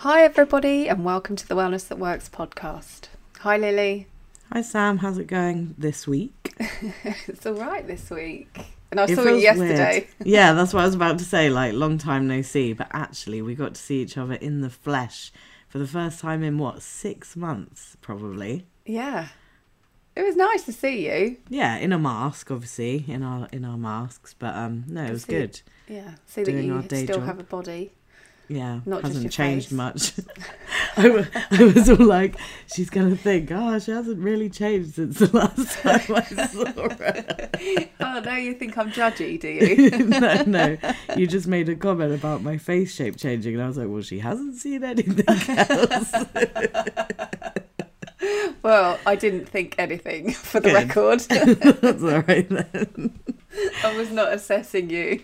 Hi, everybody, and welcome to the Wellness That Works podcast. Hi, Lily. Hi Sam, how's it going this week? it's all right this week. And I saw you yesterday. Weird. Yeah, that's what I was about to say. Like, long time no see, but actually, we got to see each other in the flesh for the first time in what six months, probably. Yeah, it was nice to see you. Yeah, in a mask, obviously, in our in our masks, but um, no, it was see, good. Yeah, see Doing that you still job. have a body. Yeah, Not hasn't changed face. much. I, I was all like, she's gonna think, oh, she hasn't really changed since the last time I saw her. oh, now you think I'm judgy, do you? no, no. You just made a comment about my face shape changing, and I was like, well, she hasn't seen anything else. well, I didn't think anything for the Good. record. That's all right then. I was not assessing you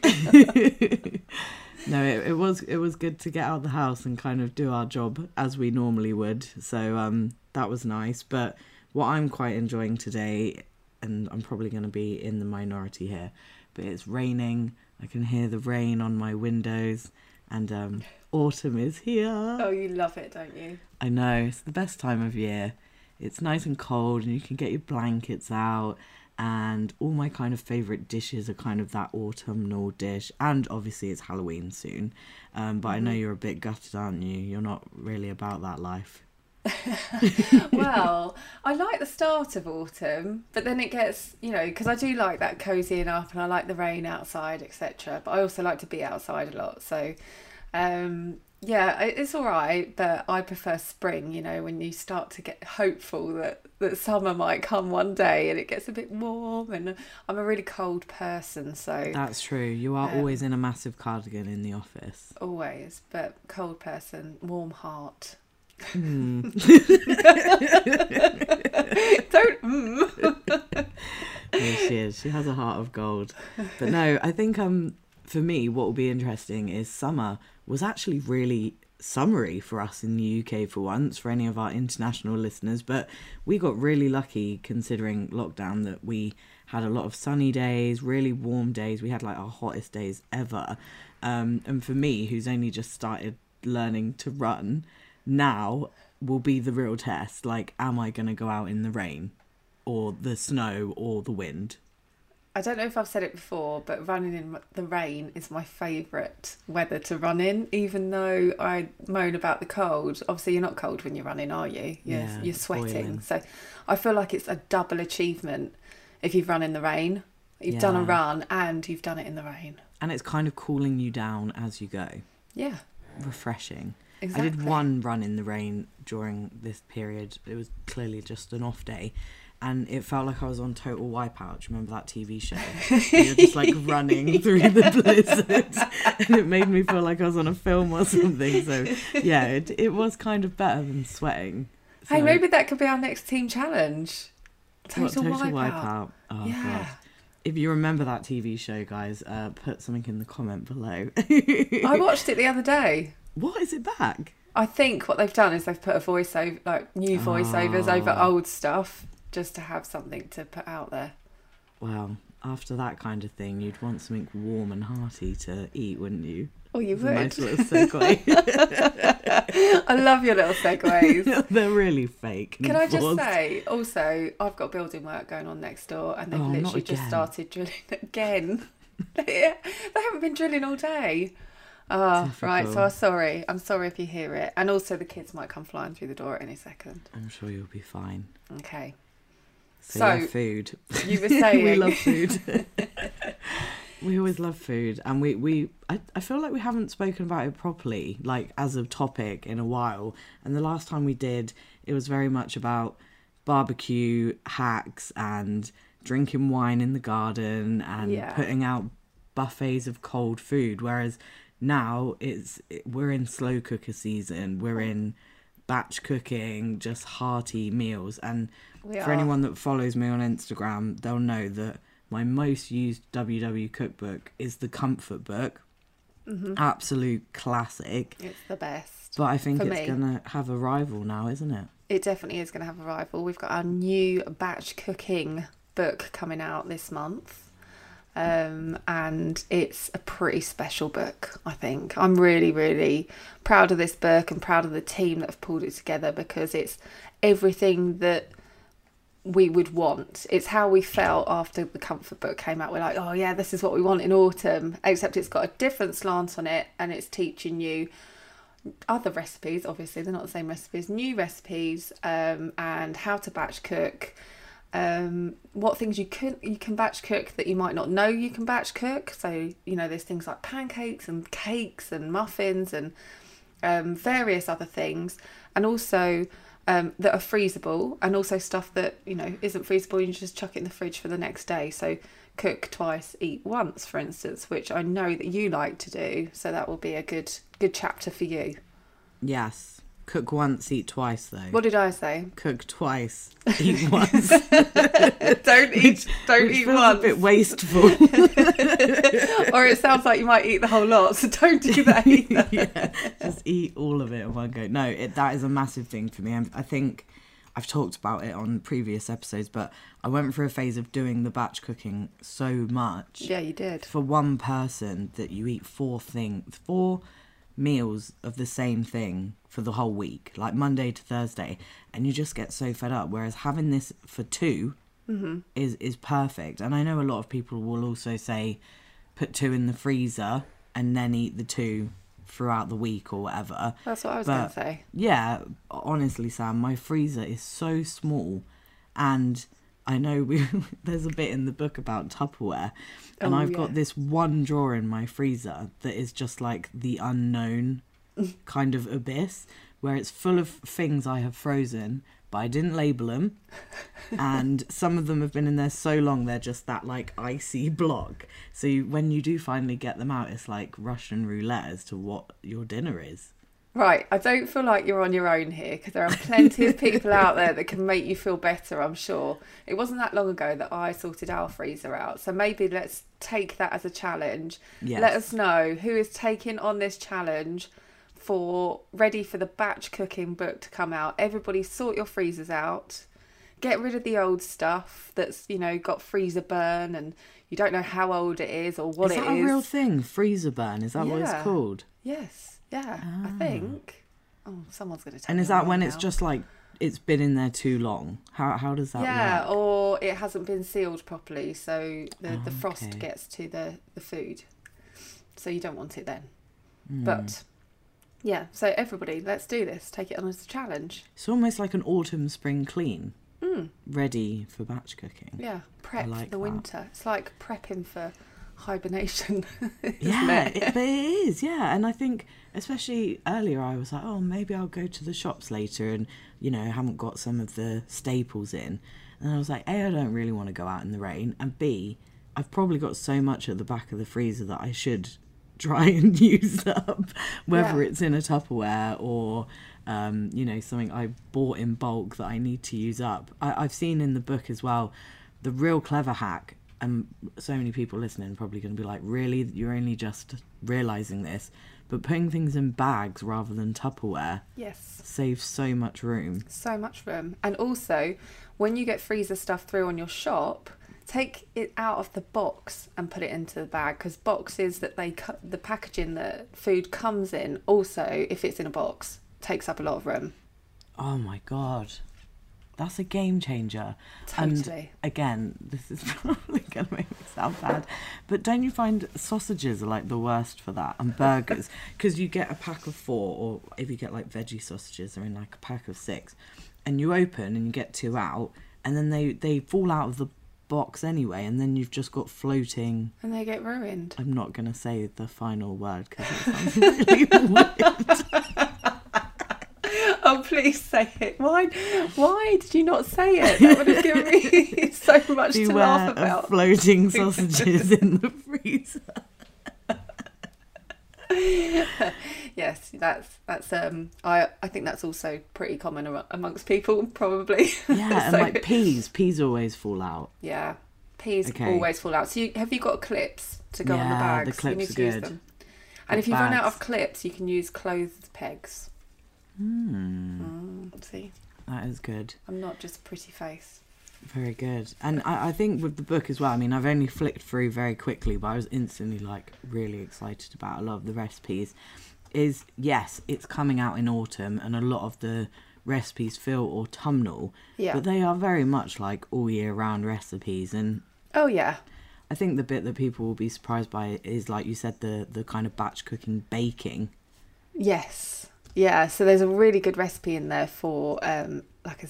no, it, it was it was good to get out of the house and kind of do our job as we normally would. So um, that was nice. But what I'm quite enjoying today, and I'm probably going to be in the minority here, but it's raining. I can hear the rain on my windows, and um, autumn is here. Oh, you love it, don't you? I know it's the best time of year. It's nice and cold, and you can get your blankets out and all my kind of favorite dishes are kind of that autumnal dish and obviously it's halloween soon um, but mm-hmm. i know mm-hmm. you're a bit gutted aren't you you're not really about that life well i like the start of autumn but then it gets you know because i do like that cozying up and i like the rain outside etc but i also like to be outside a lot so um, yeah, it's all right, but I prefer spring. You know, when you start to get hopeful that that summer might come one day and it gets a bit warm. And I'm a really cold person, so that's true. You are um, always in a massive cardigan in the office. Always, but cold person, warm heart. Mm. Don't. Mm. she is. She has a heart of gold. But no, I think um for me, what will be interesting is summer was actually really summery for us in the UK for once, for any of our international listeners. But we got really lucky considering lockdown that we had a lot of sunny days, really warm days. We had like our hottest days ever. Um, and for me, who's only just started learning to run, now will be the real test. Like, am I going to go out in the rain or the snow or the wind? I don't know if I've said it before, but running in the rain is my favourite weather to run in, even though I moan about the cold. Obviously, you're not cold when you're running, are you? You're, yeah, you're sweating. Boiling. So I feel like it's a double achievement if you've run in the rain. You've yeah. done a run and you've done it in the rain. And it's kind of cooling you down as you go. Yeah. Refreshing. Exactly. I did one run in the rain during this period. It was clearly just an off day and it felt like I was on Total Wipeout. remember that TV show? You're just like running through the blizzard, and it made me feel like I was on a film or something. So yeah, it it was kind of better than sweating. So, hey, maybe that could be our next team challenge. Total, what, Total Wipeout. Wipeout. Oh yeah. god. If you remember that TV show, guys, uh, put something in the comment below. I watched it the other day. What is it back? I think what they've done is they've put a voiceover, like new voiceovers oh. over old stuff just to have something to put out there. Well, after that kind of thing, you'd want something warm and hearty to eat, wouldn't you? Oh, you would. Nice little segue. I love your little segues. They're really fake. Can I just say, also, I've got building work going on next door, and they've oh, literally just started drilling again. they haven't been drilling all day. Oh, right. So I'm sorry. I'm sorry if you hear it. And also, the kids might come flying through the door at any second. I'm sure you'll be fine. Okay. So, so yeah, food. You were saying we love food. we always love food, and we we I, I feel like we haven't spoken about it properly, like as a topic, in a while. And the last time we did, it was very much about barbecue hacks and drinking wine in the garden and yeah. putting out buffets of cold food. Whereas now it's we're in slow cooker season. We're oh. in batch cooking, just hearty meals. And we for are. anyone that follows me on Instagram, they'll know that my most used WW cookbook is the Comfort Book. Mm-hmm. Absolute classic. It's the best. But I think it's going to have a rival now, isn't it? It definitely is going to have a rival. We've got our new batch cooking book coming out this month. Um, and it's a pretty special book, I think. I'm really, really proud of this book and proud of the team that have pulled it together because it's everything that we would want. It's how we felt after the comfort book came out. We're like, oh yeah, this is what we want in autumn. Except it's got a different slant on it, and it's teaching you other recipes. Obviously, they're not the same recipes. New recipes, um, and how to batch cook. Um, what things you can you can batch cook that you might not know you can batch cook. So you know, there's things like pancakes and cakes and muffins and um, various other things, and also um, that are freezable and also stuff that you know isn't freezable you just chuck it in the fridge for the next day. So cook twice eat once for instance which i know that you like to do. So that will be a good good chapter for you. Yes. Cook once, eat twice, though. what did i say Cook twice, eat once. don't eat don't Which eat feels once a bit wasteful. or it sounds like you might eat the whole lot so don't do that either yeah, just eat all of it in one go. No, it, that is a massive thing for me. I, I think I've talked about it on previous episodes, but I went through a phase of doing the batch cooking so much yeah you did for one person that you eat four things, four meals of the same thing for the whole week, like Monday to Thursday, and you just get so fed up. Whereas having this for 2 mm-hmm. is is perfect. And I know a lot of people will also say, put two in the freezer and then eat the two throughout the week or whatever. that's what i was gonna say Yeah, honestly, Sam, my freezer is so small, and I know we there's a bit in the book about Tupperware, and Oh, I've yeah. got this one drawer in my freezer that is just like the unknown kind of abyss, where it's full of things I have frozen, but I didn't label them, and some of them have been in there so long they're just that like icy block. So you, when you do finally get them out, it's like Russian roulette as to what your dinner is. Right, I don't feel like you're on your own here because there are plenty of people out there that can make you feel better, I'm sure. It wasn't that long ago that I sorted our freezer out, so maybe let's take that as a challenge. Yes. Let us know who is taking on this challenge for ready for the batch cooking book to come out. Everybody sort your freezers out. Get rid of the old stuff that's, you know, got freezer burn and you don't know how old it is or what is it that is. a real thing? Freezer burn? Is that what it's called? Yes, yeah, I think. Oh, someone's going to tell And is that when it's just like it's been in there too long? How how does that yeah, work? or it hasn't been sealed properly, so the, the Oh, frost okay. gets to the, the food. So you don't want it then. Hmm. But yeah, so everybody, let's do this. Take it on as a challenge. It's almost like an autumn spring clean, Mm, ready for batch cooking. yeah, prep like for the that. winter. It's like prepping for hibernation. Yeah, it? it, but it is. Yeah, and I think especially earlier, I was like, oh, maybe I'll go to the shops later, and you know, haven't got some of the staples in. And I was like, a, I don't really want to go out in the rain, and b, I've probably got so much at the back of the freezer that I should try and use up, whether Yeah. it's in a Tupperware or. Um, you know, something I bought in bulk that I need to use up. I, I've seen in the book as well the real clever hack, and so many people listening are probably going to be like, really? You're only just realizing this. But putting things in bags rather than Tupperware Yes. saves so much room. so much room. And also, when you get freezer stuff through on your shop, take it out of the box and put it into the bag because boxes that they cut the packaging that food comes in also if it's in a box takes up a lot of room Oh my god. That's a game changer. And totally again, this is probably going to make me sound bad, but don't you find sausages are like the worst for that and burgers? Because you get a pack of four, or if you get like veggie sausages, they're in like a pack of six, and you open and you get two out, and then they, they fall out of the box anyway, and then you've just got floating. and they get ruined I'm not going to say the final word because it sounds really weird. oh please say it why why did you not say it that would have given me so much to Beware laugh of about floating sausages in the freezer. yes that's that's um i i think that's also pretty common amo- amongst people probably Yeah, and like peas, peas always fall out. Yeah, peas Okay. always fall out. So you, have you got clips to go on the Yeah, the bags? clips you need are to use good. them. And if you run out of clips, you can use clothes pegs. Hmm, Mm, see, that is good. I'm not just pretty face. Very good. And I, I think with the book as well, I mean, I've only flicked through very quickly, but I was instantly like really excited about a lot of the recipes. Is yes, it's coming out in autumn, and a lot of the recipes feel autumnal, Yeah. but they are very much like all year round recipes. And oh yeah. I think the bit that people will be surprised by is, like you said, the the kind of batch cooking baking. Yes. Yeah. So there's a really good recipe in there for um, like a,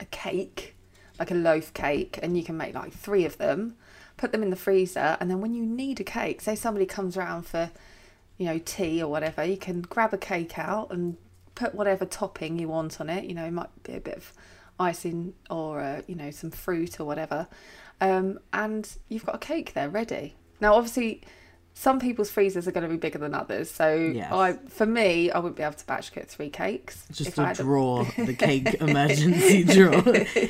a cake, like a loaf cake, and you can make like three of them, put them in the freezer, and then when you need a cake, say somebody comes around for, you know, tea or whatever, you can grab a cake out and put whatever topping you want on it. You know, it might be a bit of icing or uh, you know some fruit or whatever, um, and you've got a cake there ready. Now, obviously, some people's freezers are going to be bigger than others. So, Yes. I, for me, I wouldn't be able to batch cook three cakes. Just a a- drawer, the cake emergency drawer.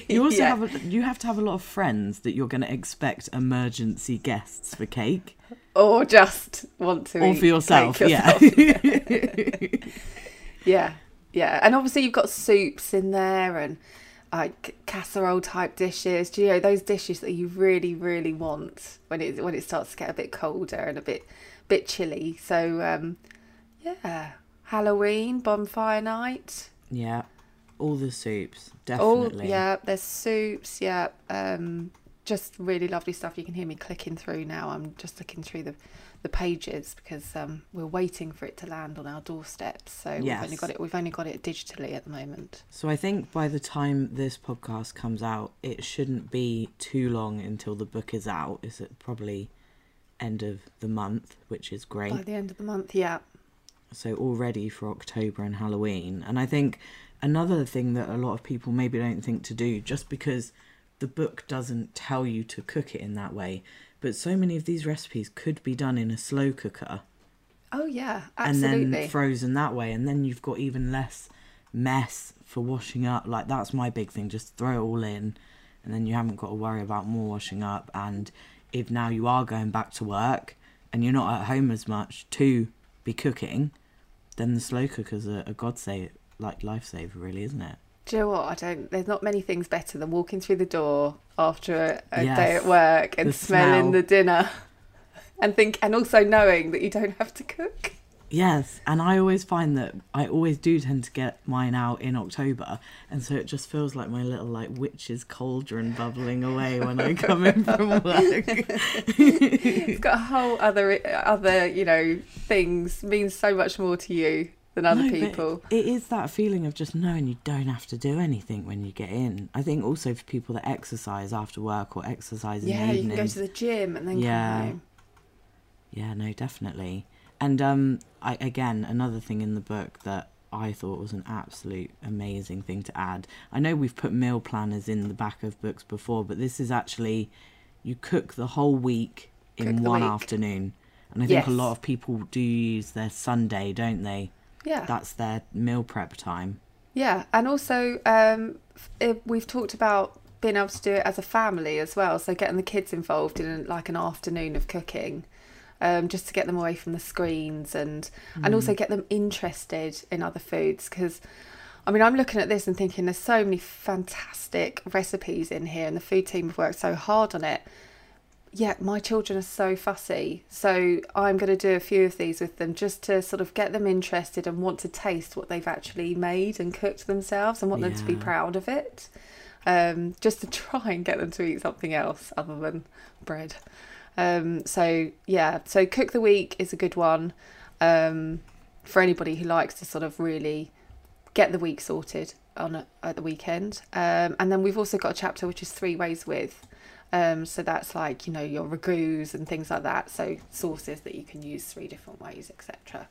You also Yeah. have a, you have to have a lot of friends that you're going to expect emergency guests for cake, or just want to or eat for yourself. cake Yeah. yeah, yeah, and obviously you've got soups in there and like casserole type dishes. Do you know those dishes that you really, really want when it when it starts to get a bit colder and a bit bit chilly? So um, yeah, Halloween bonfire night. yeah. All the soups, definitely. yeah, there's soups. Yeah, um, just really lovely stuff. You can hear me clicking through now. I'm just looking through the the pages because um, we're waiting for it to land on our doorsteps. So we've only got it. We've only got it digitally at the moment. So I think by the time this podcast comes out, it shouldn't be too long until the book is out. Is it probably end of the month, which is great. By the end of the month, yeah. so already for October and Halloween. And I think another thing that a lot of people maybe don't think to do, just because the book doesn't tell you to cook it in that way, but so many of these recipes could be done in a slow cooker Oh yeah, absolutely. and then frozen that way, and then you've got even less mess for washing up. Like that's my big thing, just throw it all in, and then you haven't got to worry about more washing up. And if now you are going back to work and you're not at home as much to be cooking, then the slow cooker's a, a godsave, like lifesaver, really, isn't it? Do you know what? I don't. There's not many things better than walking through the door after a, a Yes. day at work and The smelling smell. the dinner, and think, and also knowing that you don't have to cook. Yes, and I always find that I always do tend to get mine out in October, and so it just feels like my little like witch's cauldron bubbling away when I come in from work. It's got a whole other other you know things means so much more to you than other No, people. It is that feeling of just knowing you don't have to do anything when you get in. I think also for people that exercise after work or exercise in Yeah, the you can go to the gym and then Yeah. come home. Yeah, no, definitely. And um, I again another thing in the book that I thought was an absolute amazing thing to add. I know we've put meal planners in the back of books before, but this is actually you cook the whole week in Cook one week. afternoon. And I think a lot of people do use their Sunday, don't they? Yeah, That's their meal prep time. yeah, and also um, if we've talked about being able to do it as a family as well. So getting the kids involved in like an afternoon of cooking. Um, just to get them away from the screens and and also get them interested in other foods because I mean I'm looking at this and thinking there's so many fantastic recipes in here and the food team have worked so hard on it yeah, my children are so fussy. So I'm going to do a few of these with them just to sort of get them interested and want to taste what they've actually made and cooked themselves and want them to be proud of it. Um, just to try and get them to eat something else other than bread. Um, so yeah, so cook the week is a good one um, for anybody who likes to sort of really get the week sorted on a, at the weekend. Um, and then we've also got a chapter which is three ways with. Um, so that's like you know your ragouts and things like that. So sauces that you can use three different ways, etc.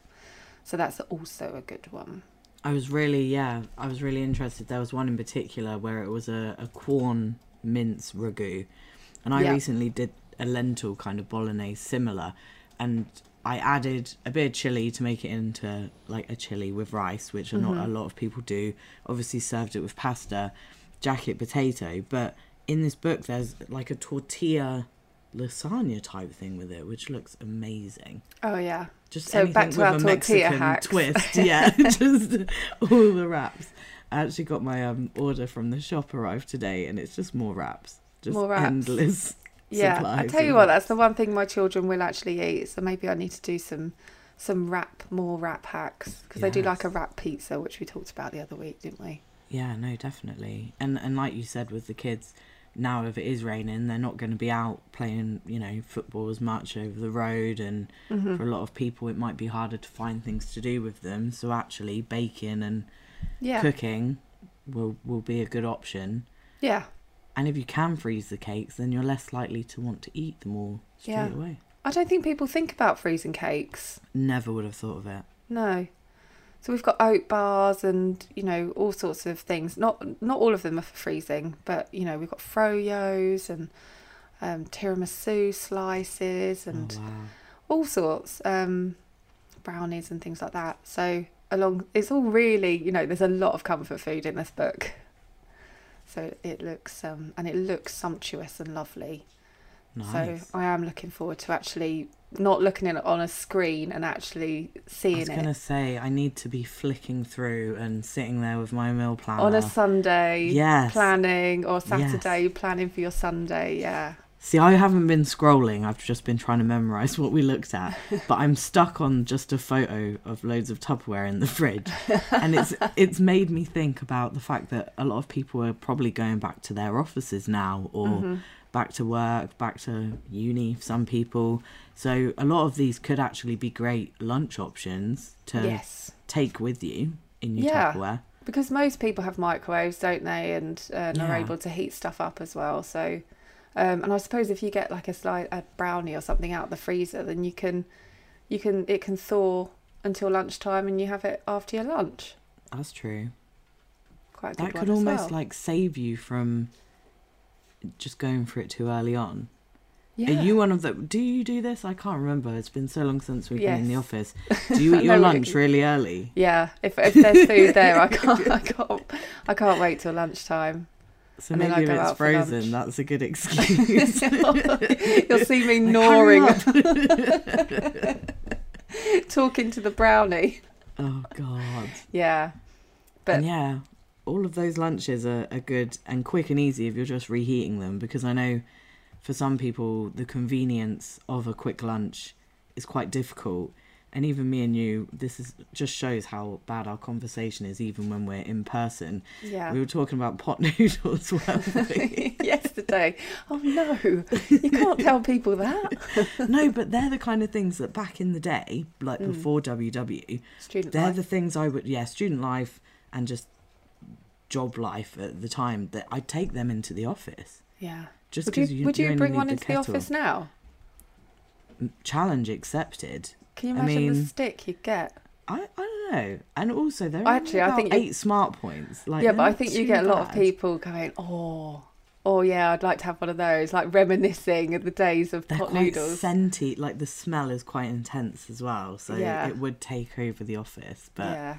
So that's also a good one. I was really, yeah, I was really interested. There was one in particular where it was a, a Quorn mince ragu. And I Yeah. recently did a lentil kind of bolognese similar. And I added a bit of chili to make it into like a chili with rice, which are not a lot of people do. Obviously, served it with pasta, jacket potato. But in this book, there's like a tortilla lasagna type thing with it, which looks amazing. Oh yeah, Just So back to with our a tortilla Mexican hacks. twist, yeah. just all the wraps. I actually got my um order from the shop arrived today, and it's just more wraps, just More wraps. endless. Yeah, I tell you what, wraps. that's the one thing my children will actually eat. So maybe I need to do some some wrap more wrap hacks because they do like a wrap pizza, which we talked about the other week, didn't we? Yeah, no, definitely. And and like you said with the kids, now if it is raining, they're not going to be out playing, you know, football as much over the road and Mm-hmm. for a lot of people it might be harder to find things to do with them. So actually baking and Yeah, cooking will will be a good option. yeah, And if you can freeze the cakes, then you're less likely to want to eat them all straight Yeah. away. I don't think people think about freezing cakes. Never would have thought of it. No. So we've got oat bars and you know all sorts of things. Not not all of them are for freezing, but you know we've got froyos and um, tiramisu slices and oh, wow. all sorts, um, brownies and things like that. So along, it's all really you know there's a lot of comfort food in this book. So it looks um, and it looks sumptuous and lovely. Nice. So I am looking forward to actually not looking at it on a screen and actually seeing it. I was gonna say I need to be flicking through and sitting there with my meal planner. on a Sunday Yes. planning or Saturday planning for your Sunday. Yeah. See, I haven't been scrolling. I've just been trying to memorize what we looked at. But I'm stuck on just a photo of loads of Tupperware in the fridge, and it's it's made me think about the fact that a lot of people are probably going back to their offices now, or Mhm. Back to work, back to uni. for Some people. So a lot of these could actually be great lunch options to Yes. take with you in your Yeah. Tupperware. Because most people have microwaves, don't they, and uh, and are able to heat stuff up as well. So, um, and I suppose if you get like a slide, a brownie or something out of the freezer, then you can, you can, it can thaw until lunchtime, and you have it after your lunch. That's true. Quite That could almost well. like save you from just going for it too early on. yeah. Are you one of the? Do you do this? I can't remember. It's been so long since we've been in the office. Do you eat your No, lunch really early? Yeah, if if there's food there, I can't, I can't, I can't wait till lunchtime. So And maybe if it's out for lunch. frozen, that's a good excuse. You'll see me gnawing, talking to the brownie. oh God. Yeah, but and yeah, all of those lunches are, are good and quick and easy if you're just reheating them. Because I know for some people the convenience of a quick lunch is quite difficult. And even me and you, this is just shows how bad our conversation is, even when we're in person. yeah. We were talking about pot noodles, we? Yesterday, oh no, you can't tell people that. no, but they're the kind of things that back in the day, like Mm. before WW, Student they're life. the things I would, yeah, student life and just job life at the time that I'd take them into the office. yeah. Just Would because you, you, would you, only bring one the into the office now? Challenge accepted. Can you I imagine the stick you'd get? I, I don't know. And also, there are Actually, I think you- eight smart points. Like, yeah, but I think you get a lot of people going, oh, oh yeah, I'd like to have one of those, like reminiscing of the days of They're pot quite noodles. scenty. Like the smell is quite intense as well, so Yeah. it would take over the office. But yeah,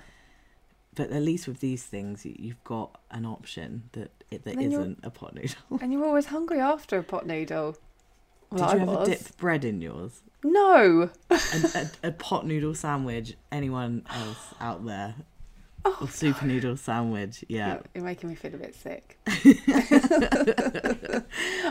but at least with these things, you've got an option that it, that isn't a pot noodle. and you're always hungry after a pot noodle. Well, Did you I ever was. dip bread in yours? No. a, a, a pot noodle sandwich. Anyone else out there? Oh, or super noodle sandwich? Yeah. You're, you're making me feel a bit sick.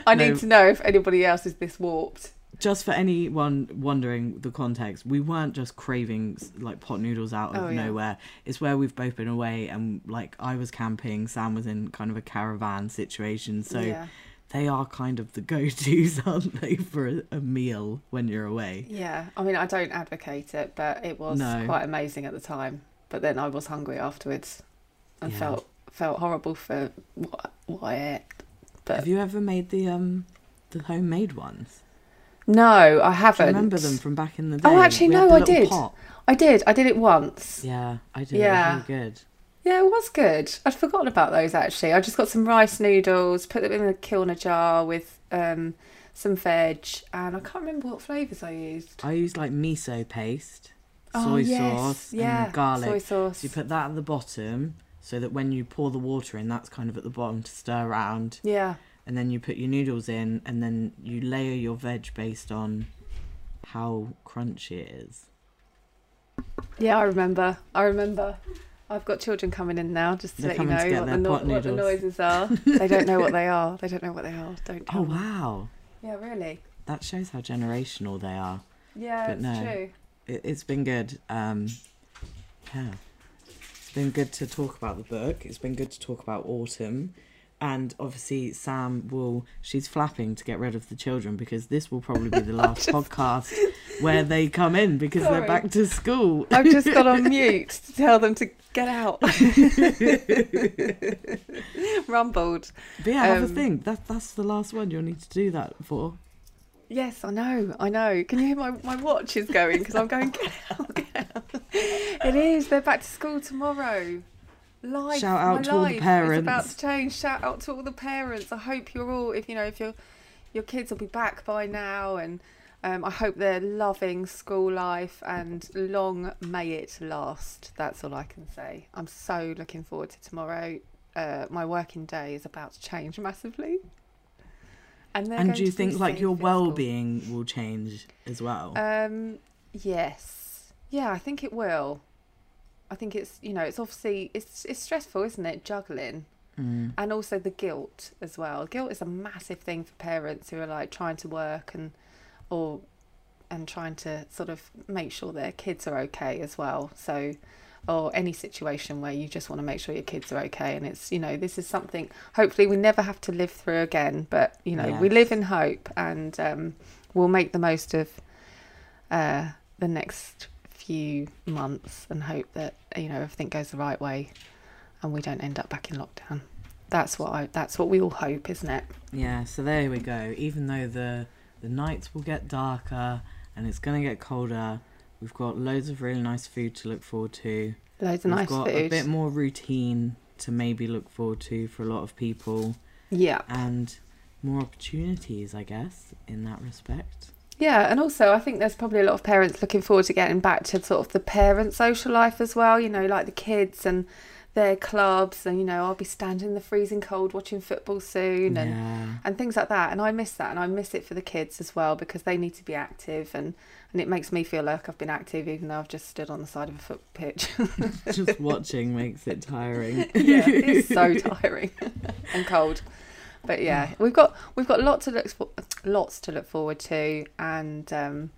I No. need to know if anybody else is this warped. Just for anyone wondering the context, we weren't just craving like pot noodles out of Oh, yeah. nowhere. It's where we've both been away, and like I was camping, Sam was in kind of a caravan situation, so yeah. they are kind of the go-to's, aren't they, for a, a meal when you're away? Yeah. I mean, I don't advocate it, but it was No. quite amazing at the time. But then I was hungry afterwards and Yeah. felt felt horrible for what, what I ate. But Have you ever made the um the homemade ones? No, I Do you haven't. remember them from back in the day? Oh, actually, We no, I did. pot. I did. I did it once. Yeah, I did. Yeah. It was really good. Yeah, it was good. I'd forgotten about those actually. I just got some rice noodles, put them in a Kilner jar with um, some veg, and I can't remember what flavours I used. I used like miso paste, oh, soy yes. sauce, yeah. and garlic. Soy sauce. So you put that at the bottom, so that when you pour the water in, that's kind of at the bottom to stir around. Yeah. And then you put your noodles in, and then you layer your veg based on how crunchy it is. Yeah, I remember. I remember. I've got children coming in now, just to They're let you know what the, no- what the noises are. they don't know what they are. They don't know what they are. Don't tell Oh them. wow, Yeah, really. that shows how generational they are. Yeah, But it's no. true. It, it's been good. Um, yeah, it's been good to talk about the book. It's been good to talk about autumn, and obviously Sam will. She's flapping to get rid of the children because this will probably be the last podcast where they come in because Sorry. they're back to school. I've just got on mute to tell them to get out. Rumbled. But yeah, have a Um, think. That that's the last one you'll need to do that for. Yes, I know, I know. Can you hear my, my watch is going? Because I'm going, get out, get out. It is, they're back to school tomorrow. Life, Shout out my to all the life is about to change. Shout out to all the parents. I hope you're all, if you know, if your your kids will be back by now, and um, I hope they're loving school life and long may it last. That's all I can say. I'm so looking forward to tomorrow. Uh, my working day is about to change massively. And, And do you think like your in well-being will change as well? Um, yes. Yeah, I think it will. I think it's you know it's obviously it's it's stressful, isn't it? Juggling Mm. and also the guilt as well. Guilt is a massive thing for parents who are like trying to work and or and trying to sort of make sure their kids are okay as well. So or any situation where you just want to make sure your kids are okay and it's you know this is something hopefully we never have to live through again but you know we live in hope and um, we'll make the most of uh, the next few months and hope that you know everything goes the right way and we don't end up back in lockdown. That's what I. That's what we all hope, isn't it? Yeah, so there we go. Even though the the nights will get darker and it's gonna get colder, we've got loads of really nice food to look forward to. Loads of we've nice got a bit more routine to maybe look forward to for a lot of people Yeah, and more opportunities, I guess, in that respect. Yeah, and also I think there's probably a lot of parents looking forward to getting back to sort of the parent social life as well. You know, like the kids and their clubs, and you know, I'll be standing in the freezing cold watching football soon, and Yeah. and things like that. And I miss that, and I miss it for the kids as well because they need to be active, and and it makes me feel like I've been active even though I've just stood on the side of a foot pitch. Just watching makes it tiring. yeah, it's so tiring and cold. But yeah, we've got we've got lots to look for, lots to look forward to, and um,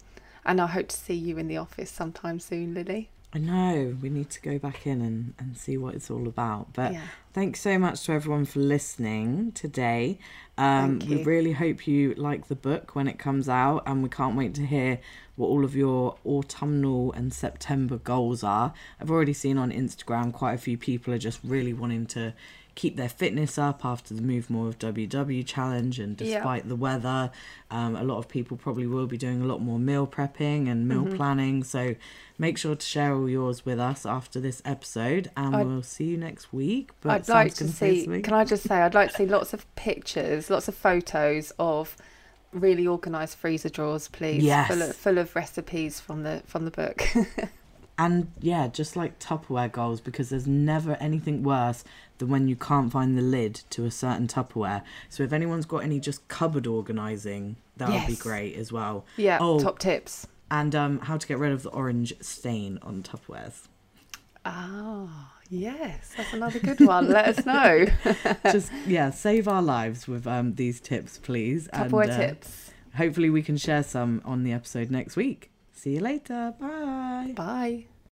and I hope to see you in the office sometime soon, Lily. I know, we need to go back in and, and see what it's all about. But yeah, Thanks so much to everyone for listening today. Um, we really hope you like the book when it comes out, and we can't wait to hear what all of your autumnal and September goals are. I've already seen on Instagram quite a few people are just really wanting to keep their fitness up after the Move More of WW challenge, and Yeah. despite the weather, um, a lot of people probably will be doing a lot more meal prepping and meal Mhm. planning. So make sure to share all yours with us after this episode, and I'd- we'll see you next week. But I'd like to see. Can I just say, I'd like to see lots of pictures, lots of photos of really organised freezer drawers, please. Yes. full of, full of recipes from the from the book. And yeah, just like Tupperware goals, because there's never anything worse than when you can't find the lid to a certain Tupperware. So if anyone's got any just cupboard organising, that would be great as well. yeah, Oh. top tips. And um, how to get rid of the orange stain on Tupperwares. Ah, yes, that's another good one. Let us know. just yeah, save our lives with um, these tips, please. Tupperware and, uh, tips. Hopefully, we can share some on the episode next week. See you later. Bye. Bye.